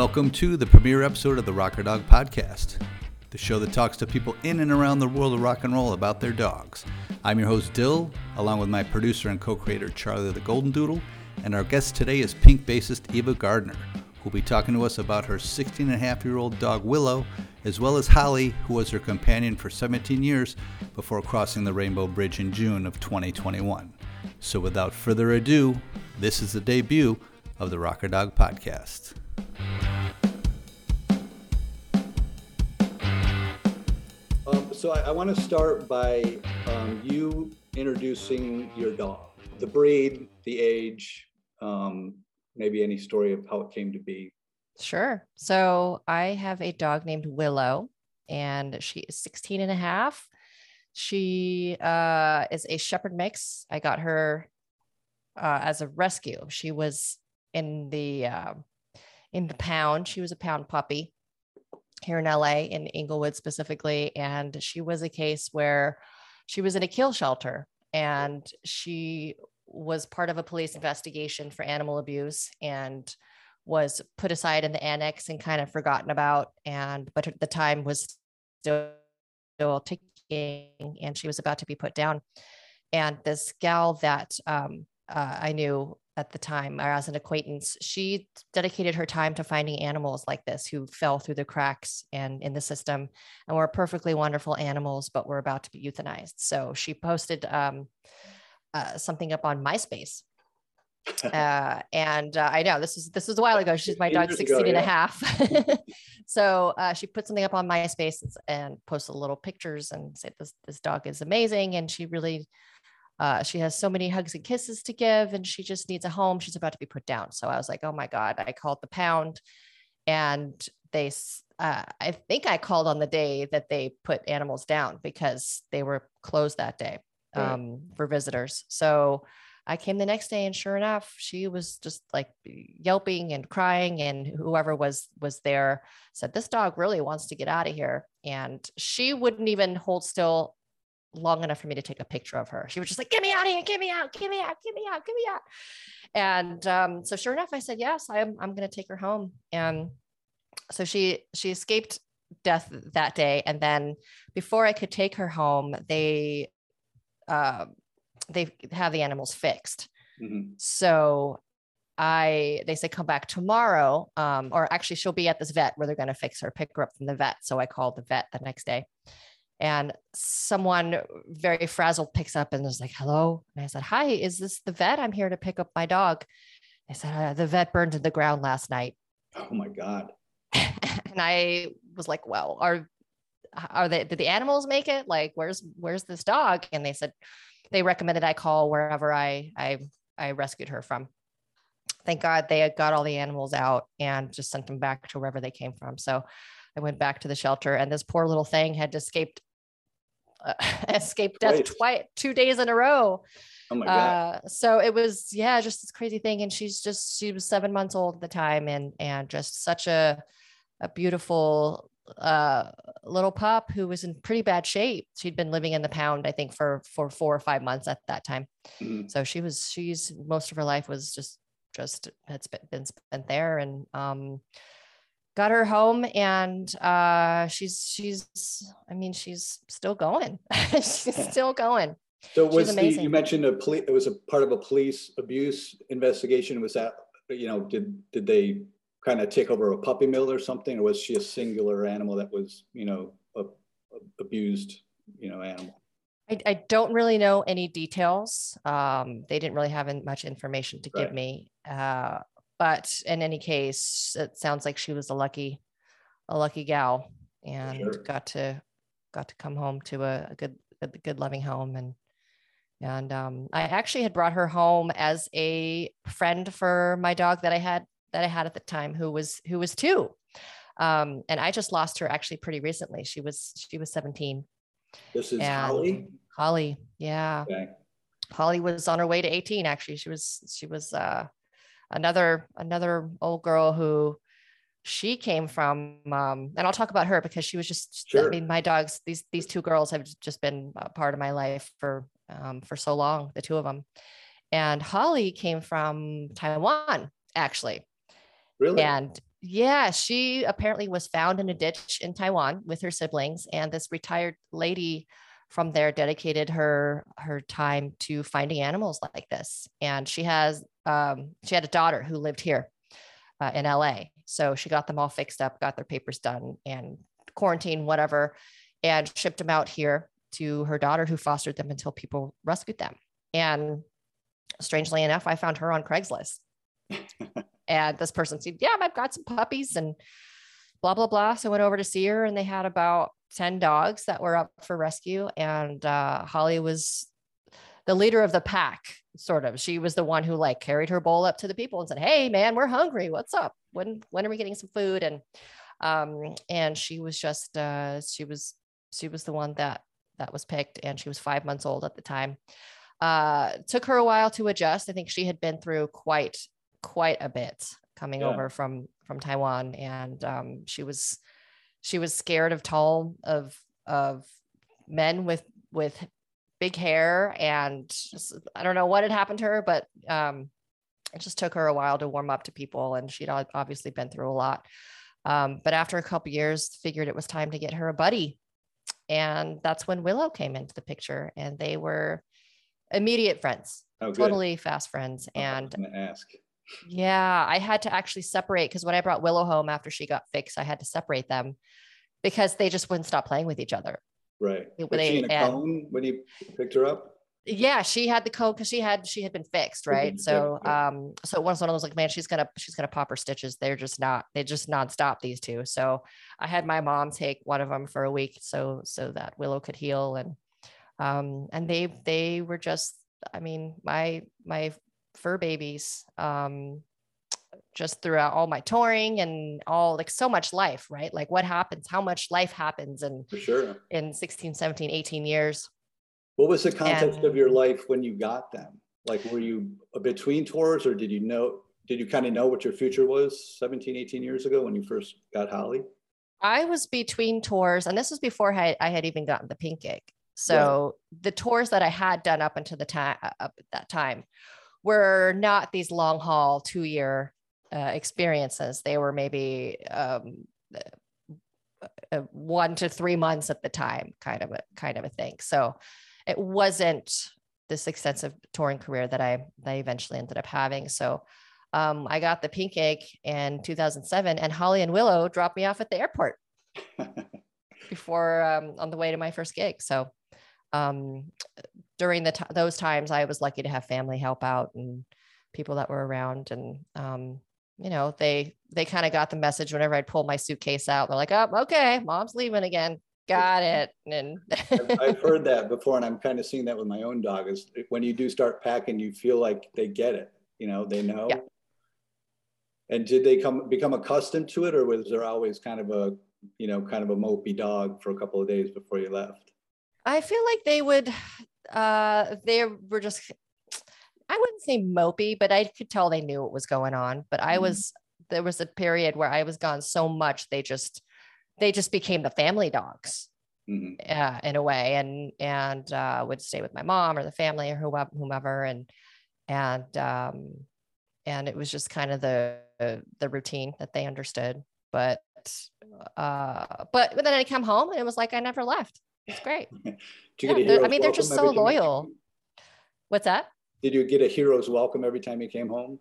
Welcome to the premiere episode of the Rocker Dog Podcast, the show that talks to people in and around the world of rock and roll about their dogs. I'm your host, Dill, along with my producer and co creator, Charlie the Golden Doodle, and our guest today is Pink bassist Eva Gardner, who'll be talking to us about her 16 and a half year old dog Willow, as well as Holly, who was her companion for 17 years before crossing the Rainbow Bridge in June of 2021. So without further ado, this is the debut of the Rocker Dog Podcast. Um, so I, I want to start by um, you introducing your dog, the breed, the age, um, maybe any story of how it came to be. Sure. So I have a dog named Willow, and she is 16 and a half. She uh, is a shepherd mix. I got her uh, as a rescue. She was in the uh, in the pound. She was a pound puppy here in LA, in Inglewood specifically, and she was a case where she was in a kill shelter, and she was part of a police investigation for animal abuse and was put aside in the annex and kind of forgotten about and but the time was still, still ticking and she was about to be put down and this gal that um, uh, i knew at the time or as an acquaintance she dedicated her time to finding animals like this who fell through the cracks and in the system and were perfectly wonderful animals but were about to be euthanized so she posted um, uh, something up on myspace uh, and uh, I know this is this was a while ago. She's my dog, 16 ago, and a half. so uh, she put something up on MySpace and posted little pictures and said this this dog is amazing. And she really uh, she has so many hugs and kisses to give, and she just needs a home. She's about to be put down. So I was like, oh my god! I called the pound, and they. Uh, I think I called on the day that they put animals down because they were closed that day um, right. for visitors. So I came the next day and sure enough, she was just like yelping and crying and whoever was was there said this dog really wants to get out of here and she wouldn't even hold still long enough for me to take a picture of her. She was just like, get me out of here, get me out, get me out, get me out, get me out. And um, so sure enough, I said, yes, I'm, I'm going to take her home. And so she, she escaped death that day. And then before I could take her home, they, uh, they have the animals fixed. Mm-hmm. So I they say come back tomorrow. Um, or actually she'll be at this vet where they're going to fix her, pick her up from the vet. So I called the vet the next day. And someone very frazzled picks up and is like, hello. And I said, Hi, is this the vet? I'm here to pick up my dog. I said, uh, the vet burned to the ground last night. Oh my God. and I was like, well, are are they did the animals make it? Like, where's where's this dog? And they said, they recommended I call wherever I I I rescued her from. Thank God they had got all the animals out and just sent them back to wherever they came from. So I went back to the shelter, and this poor little thing had escaped uh, escaped death twice, two days in a row. Oh my god! Uh, so it was yeah, just this crazy thing, and she's just she was seven months old at the time, and and just such a a beautiful uh, little pup who was in pretty bad shape. She'd been living in the pound, I think, for for four or five months at that time. Mm-hmm. So she was she's most of her life was just just had been spent there, and um, got her home, and uh, she's she's I mean she's still going. she's still going. So was the, you mentioned a police? It was a part of a police abuse investigation. Was that you know did did they kind of take over a puppy mill or something, or was she a singular animal that was, you know, a, a abused, you know, animal? I, I, don't really know any details. Um, they didn't really have much information to right. give me. Uh, but in any case, it sounds like she was a lucky, a lucky gal, and sure. got to got to come home to a, a good, good, good loving home and and um, I actually had brought her home as a friend for my dog that I had that I had at the time who was who was two. Um, and I just lost her actually pretty recently. She was she was 17. This is and Holly. Holly, yeah. Okay. Holly was on her way to 18. Actually, she was she was uh, another another old girl who she came from um, and i'll talk about her because she was just sure. i mean my dogs these these two girls have just been a part of my life for um, for so long the two of them and holly came from taiwan actually Really? And yeah, she apparently was found in a ditch in Taiwan with her siblings, and this retired lady from there dedicated her her time to finding animals like this. And she has um, she had a daughter who lived here uh, in LA, so she got them all fixed up, got their papers done, and quarantine whatever, and shipped them out here to her daughter who fostered them until people rescued them. And strangely enough, I found her on Craigslist. and this person said, Yeah, I've got some puppies and blah, blah, blah. So I went over to see her and they had about 10 dogs that were up for rescue. And uh, Holly was the leader of the pack, sort of. She was the one who like carried her bowl up to the people and said, Hey man, we're hungry. What's up? When when are we getting some food? And um, and she was just uh she was she was the one that that was picked, and she was five months old at the time. Uh, took her a while to adjust. I think she had been through quite quite a bit coming yeah. over from from Taiwan, and um, she was she was scared of tall of of men with with big hair and just, I don't know what had happened to her, but um, it just took her a while to warm up to people, and she'd obviously been through a lot. Um, but after a couple years, figured it was time to get her a buddy and that's when Willow came into the picture, and they were immediate friends, oh, totally fast friends. And ask. Yeah, I had to actually separate because when I brought Willow home after she got fixed, I had to separate them because they just wouldn't stop playing with each other. Right. Was they, she in a and, cone when he picked her up? yeah she had the cone because she had she had been fixed right so um so it was one of those like man she's gonna she's gonna pop her stitches they're just not they just nonstop these two so i had my mom take one of them for a week so so that willow could heal and um and they they were just i mean my my fur babies um just throughout all my touring and all like so much life right like what happens how much life happens and for sure in 16 17 18 years what was the context and, of your life when you got them? Like, were you between tours or did you know, did you kind of know what your future was 17, 18 years ago when you first got Holly? I was between tours, and this was before I, I had even gotten the pink gig. So right. the tours that I had done up until the time uh, up at that time were not these long haul two year uh, experiences. They were maybe um, uh, uh, one to three months at the time, kind of a kind of a thing. So it wasn't this extensive touring career that I that I eventually ended up having. So um, I got the pink egg in 2007, and Holly and Willow dropped me off at the airport before um, on the way to my first gig. So um, during the t- those times, I was lucky to have family help out and people that were around, and um, you know they they kind of got the message whenever I'd pull my suitcase out. They're like, "Oh, okay, mom's leaving again got it and I've heard that before and i'm kind of seeing that with my own dog is when you do start packing you feel like they get it you know they know yeah. and did they come become accustomed to it or was there always kind of a you know kind of a mopey dog for a couple of days before you left i feel like they would uh they were just i wouldn't say mopey but i could tell they knew what was going on but i mm-hmm. was there was a period where i was gone so much they just they just became the family dogs mm-hmm. uh, in a way and and uh, would stay with my mom or the family or whoever, whomever and and um, and it was just kind of the the routine that they understood but uh, but then I come home and it was like I never left. It's great. yeah, I mean, they're just so loyal. What's that? Did you get a hero's welcome every time you came home?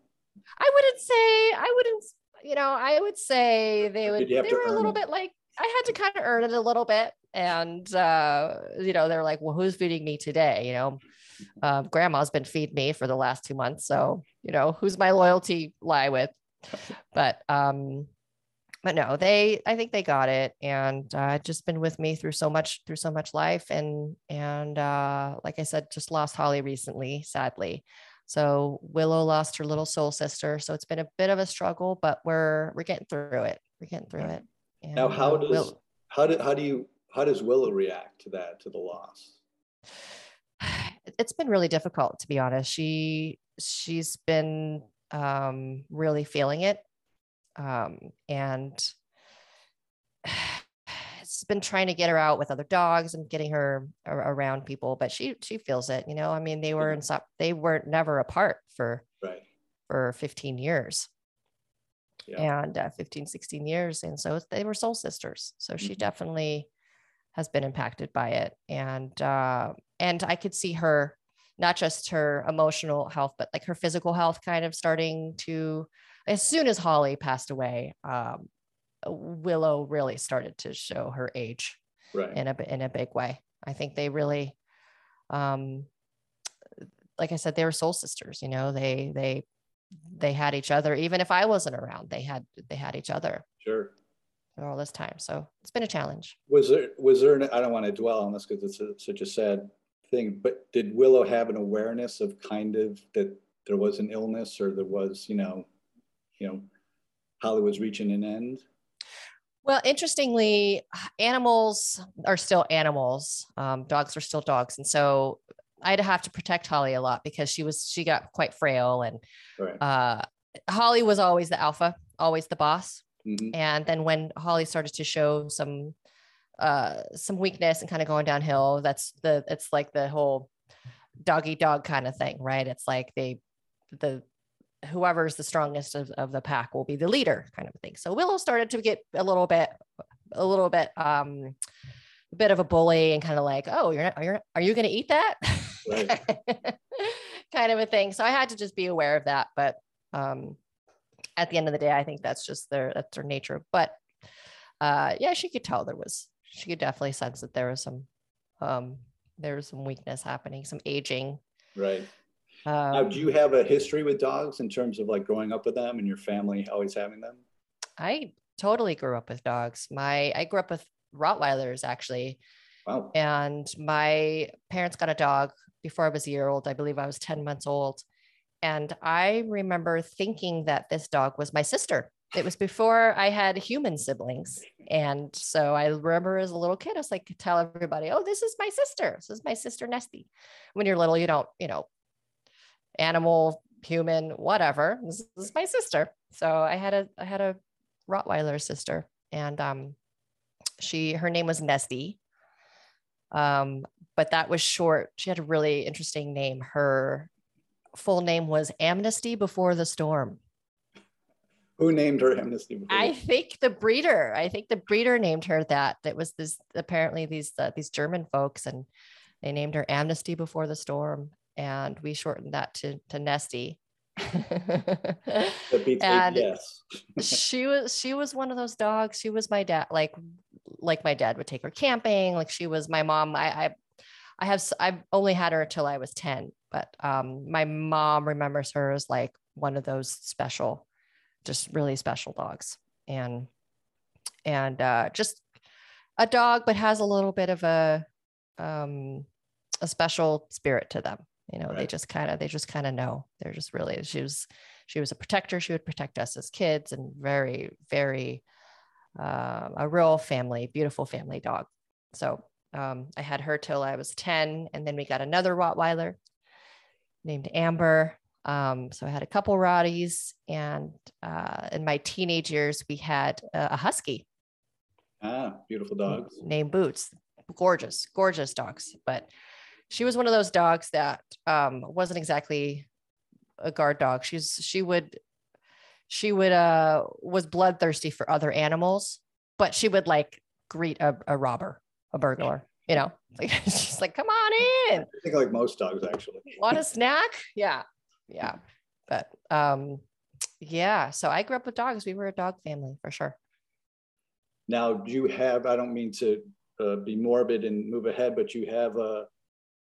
I wouldn't say I wouldn't. You know, I would say they would. They were a little it? bit like I had to kind of earn it a little bit. And, uh, you know, they're like, well, who's feeding me today? You know, uh, grandma's been feeding me for the last two months. So, you know, who's my loyalty lie with? But, um, but no, they, I think they got it and, uh, just been with me through so much, through so much life. And, and, uh, like I said, just lost Holly recently, sadly. So Willow lost her little soul sister. So it's been a bit of a struggle, but we're, we're getting through it. We're getting through it. And now, how does how do how do you how does Willow react to that to the loss? It's been really difficult to be honest. She she's been um, really feeling it, um, and it's been trying to get her out with other dogs and getting her around people, but she she feels it. You know, I mean, they were in they weren't never apart for right. for 15 years. Yeah. and uh, 15, 16 years. And so they were soul sisters. So she Mhm. definitely has been impacted by it. And, uh, and I could see her, not just her emotional health, but like her physical health kind of starting to, as soon as Holly passed away, um, Willow really started to show her age Right. in a in a big way. I think they really, um, like I said, they were soul sisters. You know, they they they had each other. Even if I wasn't around, they had they had each other Sure. all this time. So it's been a challenge. Was there, was there, an- I don't want to dwell on this because it's a- such a sad thing, but did Willow have an awareness of kind of that there was an illness or there was, you know, you know, Holly was reaching an end? Well, interestingly, animals are still animals. Um, dogs are still dogs, and so I'd have to protect Holly a lot because she was she got quite frail, and Right. uh, Holly was always the alpha, always the boss. Mhm. and then when holly started to show some uh some weakness and kind of going downhill that's the it's like the whole doggy dog kind of thing right it's like they the whoever's the strongest of, of the pack will be the leader kind of thing so willow started to get a little bit a little bit um a bit of a bully and kind of like oh you're not are you, are you going to eat that Right. kind of a thing so i had to just be aware of that but um at the end of the day, I think that's just their that's their nature. But uh, yeah, she could tell there was she could definitely sense that there was some um, there was some weakness happening, some aging. Right. Now, Um, do you have a history with dogs in terms of like growing up with them and your family always having them? I totally grew up with dogs. My I grew up with Rottweilers actually, Wow. and my parents got a dog before I was a year old. I believe I was ten months old, and I remember thinking that this dog was my sister. It was before I had human siblings. And so I remember as a little kid, I was like, tell everybody, oh, this is my sister. This is my sister Nesty. When you're little, you don't, you know, animal, human, whatever. This, is my sister. So I had a I had a Rottweiler sister. And um she her name was Nesty. Um, but that was short. She had a really interesting name. Her full name was Amnesty Before the Storm. Who named her Amnesty? Before? I think the breeder. I think the breeder named her that. That was this apparently these uh, these German folks, and they named her Amnesty Before the Storm, and we shortened that to to Nesty. And- yes. she was she was one of those dogs. She was my dad, like like my dad would take her camping. Like she was my mom. I I, I have I've only had her until I was ten, but um, my mom remembers her as like one of those special, just really special dogs, and and uh, just a dog, but has a little bit of a um a special spirit to them. You know, they just kind of they just kind of know. They're just really she was she was a protector. She would protect us as kids and very, very uh, a real family, beautiful family dog. So um, I had her till I was 10. And then we got another Rottweiler named Amber. Um, so I had a couple Rotties. And uh, in my teenage years, we had a, a Husky Ah, beautiful dogs. named Boots. Gorgeous, gorgeous dogs. But she was one of those dogs that um, wasn't exactly a guard dog. She's she would she would uh was bloodthirsty for other animals, but she would like greet a, a robber, a burglar. You know, like she's like, "Come on in, I think like most dogs actually. want a snack?" Yeah, yeah. But um, yeah. So I grew up with dogs. We were a dog family for sure. Now, do you have, I don't mean to uh, be morbid and move ahead, but you have a,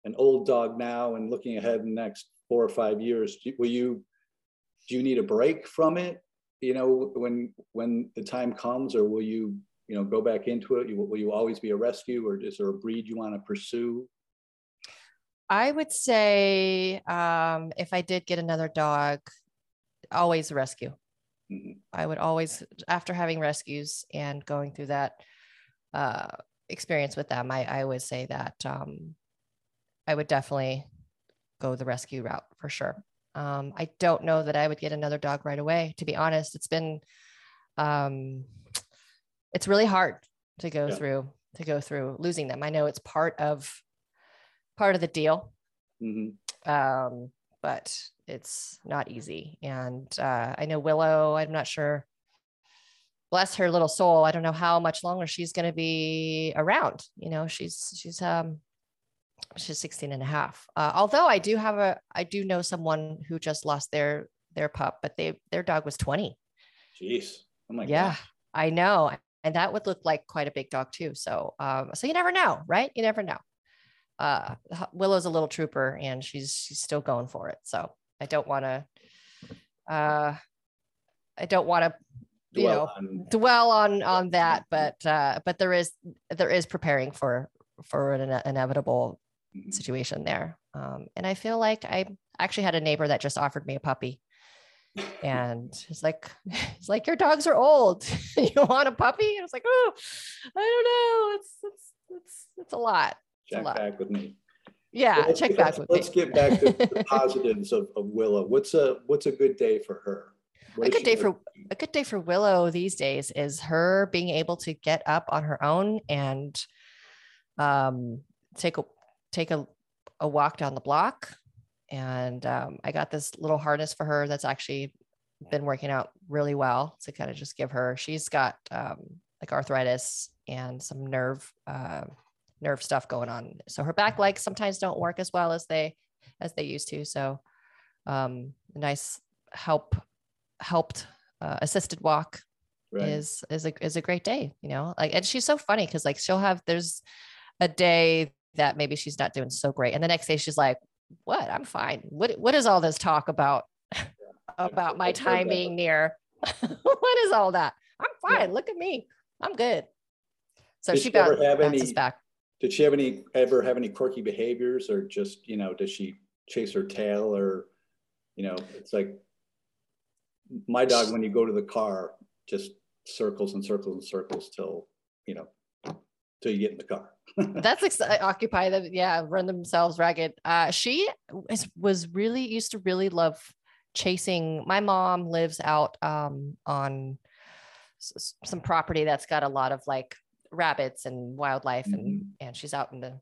an old dog now and looking ahead in the next four or five years, do- will you, do you need a break from it? You know, when, when the time comes, or will you, you know, go back into it? You- Will you always be a rescue or is there a breed you want to pursue? I would say um, if I did get another dog, always a rescue. Mhm. I would always, after having rescues and going through that uh, experience with them, I, I would say that um, I would definitely go the rescue route for sure. Um, I don't know that I would get another dog right away. To be honest, it's been, um, it's really hard to go Yeah. through to go through losing them. I know it's part of part of the deal, Mhm. um, but it's not easy. And uh, I know Willow, I'm not sure bless her little soul. I don't know how much longer she's going to be around. You know, she's, she's, um, she's 16 and a half. Uh, although I do have a, I do know someone who just lost their, their pup, but they, their dog was 20. Jeez. Oh my yeah. I know. And that would look like quite a big dog too. So, um, so you never know, right? You never know. Uh, Willow's a little trooper and she's, she's still going for it. So I don't want to, uh, I don't want to you dwell know on. dwell on on that but uh but there is there is preparing for for an inevitable. Situation there. Um and i feel like i actually had a neighbor that just offered me a puppy. And it's like it's like your dogs are old. You want a puppy? And it's like oh i don't know. It's it's it's it's a lot. Check a lot. back with me. Yeah well, check back with let's me. get back to the positives of, of willow. What's a what's a good day for her? A good day for a good day for Willow these days is her being able to get up on her own and um, take a take a, a walk down the block. And um, I got this little harness for her that's actually been working out really well to kind of just give her. She's got um, like arthritis and some nerve uh, nerve stuff going on. So her back legs sometimes don't work as well as they as they used to. So um, nice help helped uh, assisted walk right. is is a is a great day you know like and she's so funny because like she'll have there's a day that maybe she's not doing so great. And the next day she's like what? I'm fine. What what is all this talk about about my time being near what is all that? I'm fine. Yeah. look at me. I'm good. So did she, got have any back. Did she have any ever have any quirky behaviors or just you know does she chase her tail or you know it's like my dog, when you go to the car, just circles and circles and circles till, you know, till you get in the car. That's ex- occupy them. Yeah. Run themselves ragged. Uh, she was, was really used to really love chasing. My mom lives out um, on s- some property that's got a lot of like rabbits and wildlife mm-hmm. and, and she's out in the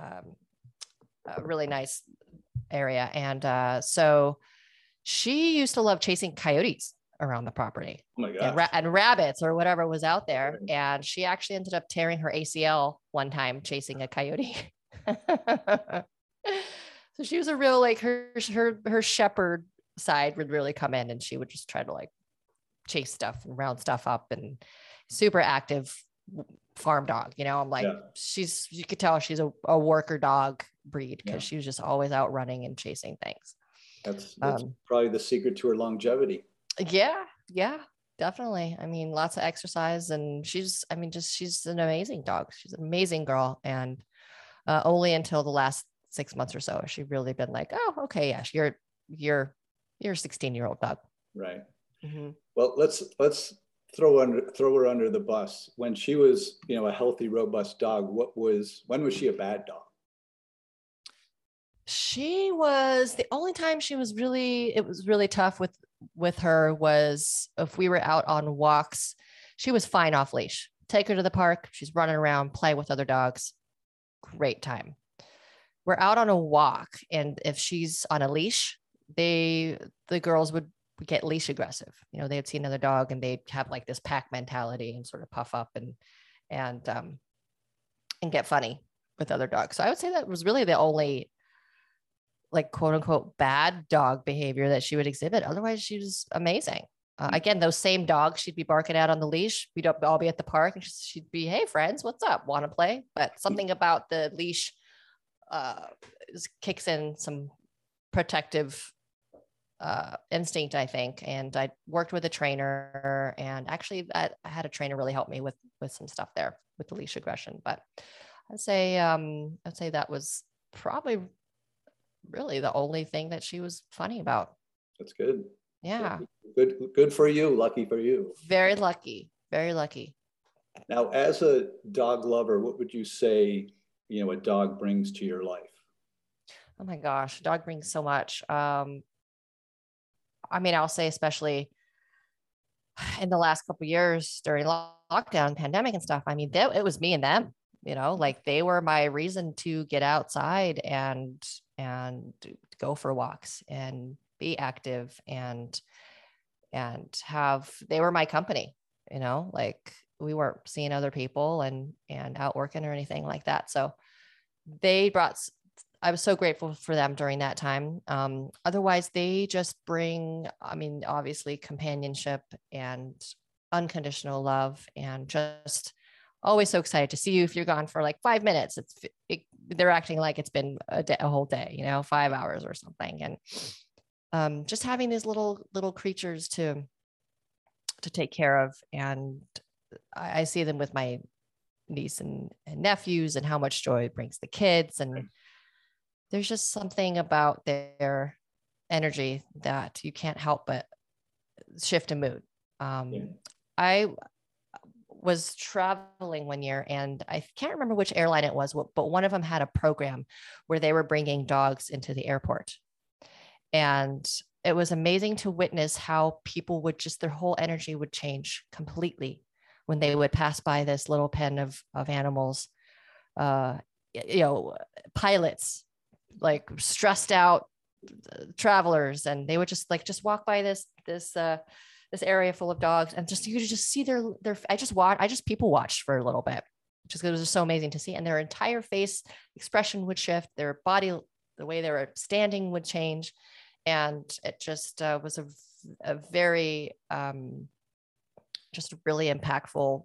um, a really nice area. And uh, so she used to love chasing coyotes around the property oh and, ra- and, rabbits or whatever was out there. And she actually ended up tearing her ACL one time chasing a coyote. so she was a real like her her her shepherd side would really come in and she would just try to like chase stuff and round stuff up and super active farm dog. You know, I'm like, yeah. she's you could tell she's a, a worker dog breed because yeah. she was just always out running and chasing things. That's, that's um, probably the secret to her longevity. Yeah, yeah, definitely. I mean, lots of exercise, and she's, I mean, just she's an amazing dog. She's an amazing girl, and uh, only until the last six months or so has she really been like, oh, okay, yeah, you're you're you're a 16 year old dog. Right. Mm-hmm. Well, let's let's throw under throw her under the bus. When she was, you know, a healthy, robust dog, what was when was she a bad dog? she was the only time she was really it was really tough with with her was if we were out on walks she was fine off leash. Take her to the park. She's running around play with other dogs. Great time. We're out on a walk and if she's on a leash they the girls would get leash aggressive. You know they'd see another dog and they'd have like this pack mentality and sort of puff up and and um and get funny with other dogs. So i would say that was really the only like quote unquote bad dog behavior that she would exhibit. Otherwise, she was amazing. Uh, mm. again, those same dogs she'd be barking at on the leash. We'd all be at the park and she'd be, Hey friends, what's up? Want to play? But mm. something about the leash uh, kicks in some protective uh, instinct, I think. And I worked with a trainer and actually I, I had a trainer really help me with, with some stuff there with the leash aggression. But I'd say, um, I'd say that was probably really the only thing that she was funny about. That's good. Yeah. Good good for you. Lucky for you. Very lucky. Very lucky. Now, as a dog lover, what would you say, you know, a dog brings to your life? Oh my gosh, a dog brings so much. Um, I mean, I'll say especially in the last couple years during lockdown, pandemic and stuff. I mean, they, it was me and them you know like they were my reason to get outside and and go for walks and be active and and have they were my company you know, like we weren't seeing other people and and out working or anything like that. So they brought I was so grateful for them during that time. Um, otherwise, they just bring, I mean, obviously companionship and unconditional love and just always so excited to see you if you're gone for like five minutes it's it, they're acting like it's been a, day, a whole day you know five hours or something. And um, just having these little little creatures to to take care of. And I, I see them with my niece and, and, nephews and how much joy it brings the kids. And there's just something about their energy that you can't help but shift a mood. Um, yeah. i was traveling one year and I can't remember which airline it was, but one of them had a program where they were bringing dogs into the airport. And it was amazing to witness how people would just, their whole energy would change completely when they would pass by this little pen of, of animals. Uh, you know, pilots, like stressed out uh, travelers, and they would just like just walk by this, this, uh, this area full of dogs and just you could just see their their I just watched I just people watched for a little bit just because it was just so amazing to see. And their entire face expression would shift their body the way they were standing would change. And it just uh, was a, a very um, just really impactful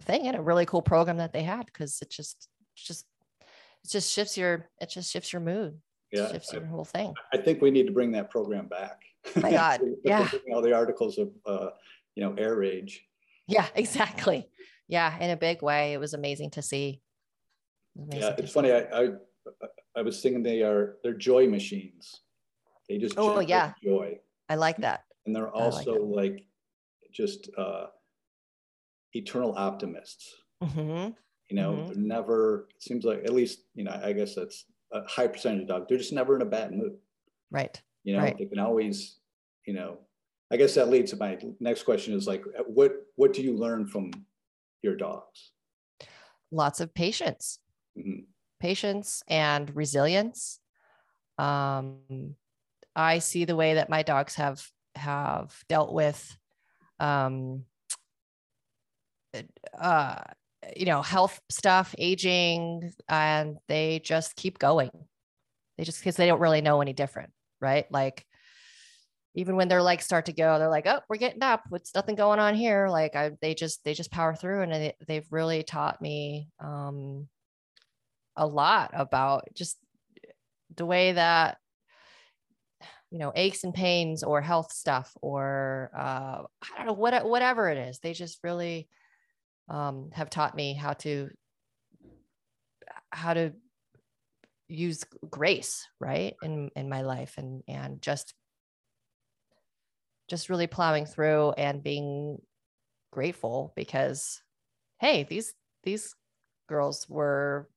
thing and a really cool program that they had because it just just it just shifts your it just shifts your mood. Yeah shifts your whole thing. I think we need to bring that program back my God. yeah. All the articles of, uh, you know, air rage. Yeah, exactly. Yeah. In a big way. It was amazing to see. Amazing yeah. It's funny. I, I, I was thinking they are, they're joy machines. They just, oh yeah. Joy. I like that. And they're also like, like, just, uh, eternal optimists. Mm-hmm. You know, mm-hmm. they're never, it seems like, at least, you know, I guess that's a high percentage of dogs. They're just never in a bad mood. Right. You know, right. they can always, you know, I guess that leads to my next question is like, what what do you learn from your dogs? Lots of patience, mm-hmm. patience and resilience. Um, I see the way that my dogs have have dealt with, um, uh, you know, health stuff, aging, and they just keep going. They just because they don't really know any different right? Like even when their legs start to go, they're like, oh, we're getting up. What's nothing going on here? Like I, they just they just power through, and they, they've really taught me um, a lot about just the way that you know aches and pains or health stuff or uh, I don't know what whatever it is. They just really um, have taught me how to how to use grace right in in my life and and just just really plowing through and being grateful because hey these these girls were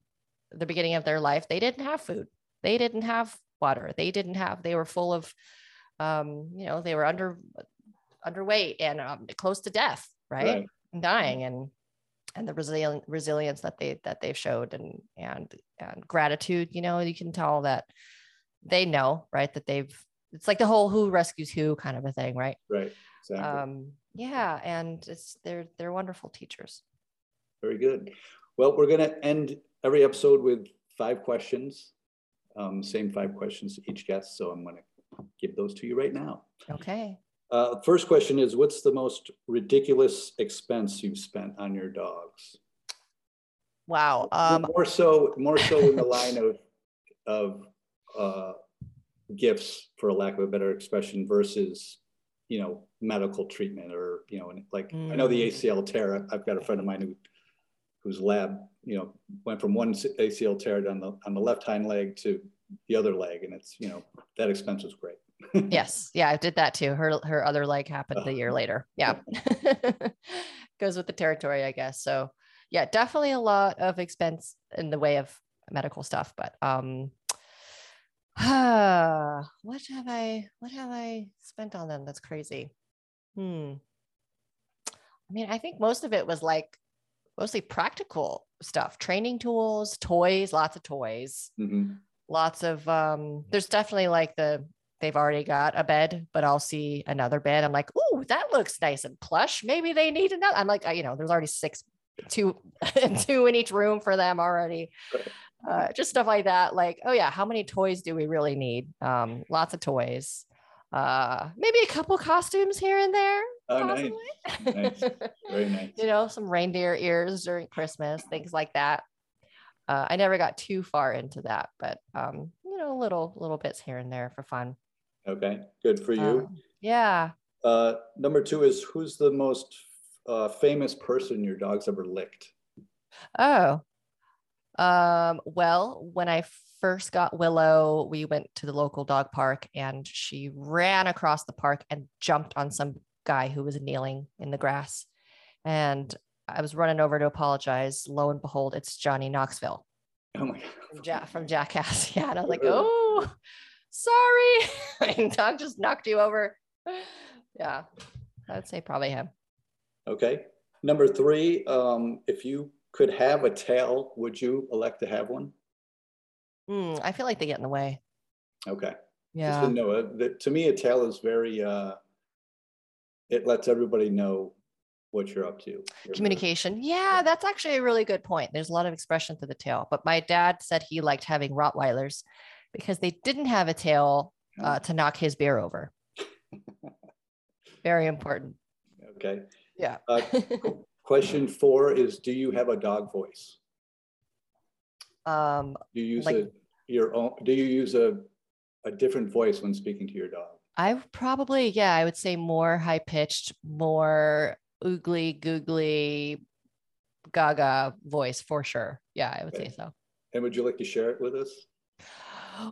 the beginning of their life. They didn't have food. They didn't have water. They didn't have they were full of um you know they were under underweight and um, close to death right, right. and dying and and the resilient resilience that they that they've showed and and and gratitude you know you can tell that they know right that they've it's like the whole who rescues who kind of a thing right? Right exactly. um yeah and it's they're they're wonderful teachers. Very good. Well we're going to end every episode with five questions um, same five questions to each guest so i'm going to give those to you right now. Okay uh, first question is what's the most ridiculous expense you've spent on your dogs? Wow. Um, more so, more so in the line of of uh, gifts, for a lack of a better expression, versus you know medical treatment or you know like mm. I know the mm. ACL tear. I've got a friend of mine who whose lab you know went from one ACL tear on the on the left hind leg to the other leg, and it's you know that expense was great yes. Yeah, I did that too. Her her other leg happened a year later. Yeah. Goes with the territory, I guess. So yeah, definitely a lot of expense in the way of medical stuff. But um what have I what have I spent on them? That's crazy. Hmm. I mean, I think most of it was like mostly practical stuff, training tools, toys, lots of toys. Mm-hmm. Lots of um, there's definitely like the they've already got a bed, but I'll see another bed. I'm like, oh, that looks nice and plush. Maybe they need another. I'm like, you know, there's already six, two, two in each room for them already. Uh, just stuff like that. Like, oh yeah, how many toys do we really need? Um, lots of toys. Uh, maybe a couple costumes here and there. Oh, nice. nice. Very nice. you know, some reindeer ears during Christmas, things like that. Uh, I never got too far into that, but um, you know, little little bits here and there for fun. Okay, good for you. Um, yeah. Uh, number two is who's the most uh, famous person your dog's ever licked? Oh, um, well, when I first got Willow, we went to the local dog park and she ran across the park and jumped on some guy who was kneeling in the grass. And I was running over to apologize. Lo and behold, it's Johnny Knoxville. Oh my God. From, ja- from Jackass. Yeah. And I was like, oh, sorry. Dog just knocked you over. Yeah. I'd say probably him. Okay. Number three, um, if you could have a tail, would you elect to have one? Mm, I feel like they get in the way. Okay. Yeah. To know, uh, to me, a tail is very, uh, it lets everybody know what you're up to. Communication. Yeah, that's actually a really good point. There's a lot of expression to the tail, but my dad said he liked having Rottweilers because they didn't have a tail uh, to knock his beer over. Very important. Okay. Yeah. Uh, Question four is, do you have a dog voice? um, Do you use Like- a, your own, do you use a, a different voice when speaking to your dog? I probably, yeah, I would say more high pitched, more oogly, googly, gaga voice for sure. Yeah, I would say so. And would you like to share it with us?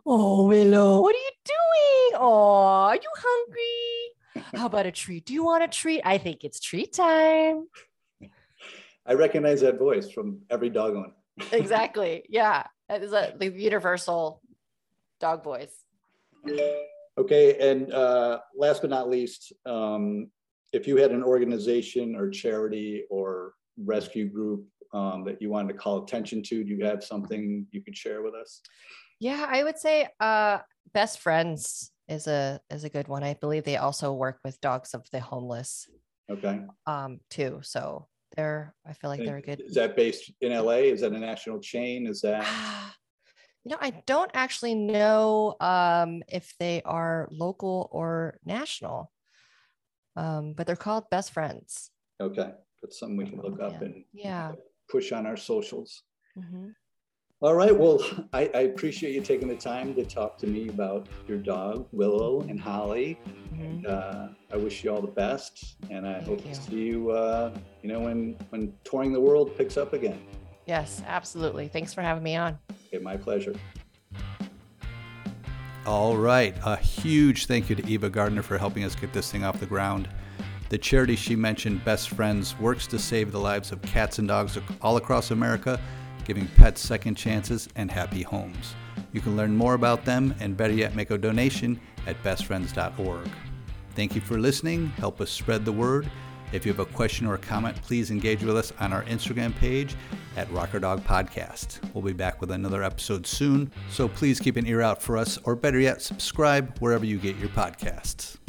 Oh, Willow, what are you doing? Oh, are you hungry? How about a treat? Do you want a treat? I think it's treat time. I recognize that voice from every dog owner. Exactly. Yeah. That is a the universal dog voice. Okay, and uh, last but not least, um, if you had an organization or charity or rescue group um, that you wanted to call attention to, do you have something you could share with us? Yeah, I would say uh best friends is a is a good one. I believe they also work with dogs of the homeless Okay, um too. So they're I feel like they're a good is that based in LA? Is that a national chain? Is that you know, I don't actually know um, if they are local or national, um, but they're called best friends. okay? That's something we can look up Yeah. and Yeah. push on our socials. Mhm. All right. Well, I, I appreciate you taking the time to talk to me about your dog, Willow and Holly. Mhm. Uh, I wish you all the best, and I Thank hope you. to see you. Uh, you know, when when touring the world picks up again. Yes, absolutely. Thanks for having me on. Okay, my pleasure. All right. A huge thank you to Eva Gardner for helping us get this thing off the ground. The charity she mentioned, Best Friends, works to save the lives of cats and dogs all across America, giving pets second chances and happy homes. You can learn more about them and better yet make a donation at bestfriends.org. Thank you for listening. Help us spread the word. If you have a question or a comment, please engage with us on our Instagram page at Rocker Dog Podcast. We'll be back with another episode soon, so please keep an ear out for us, or better yet, subscribe wherever you get your podcasts.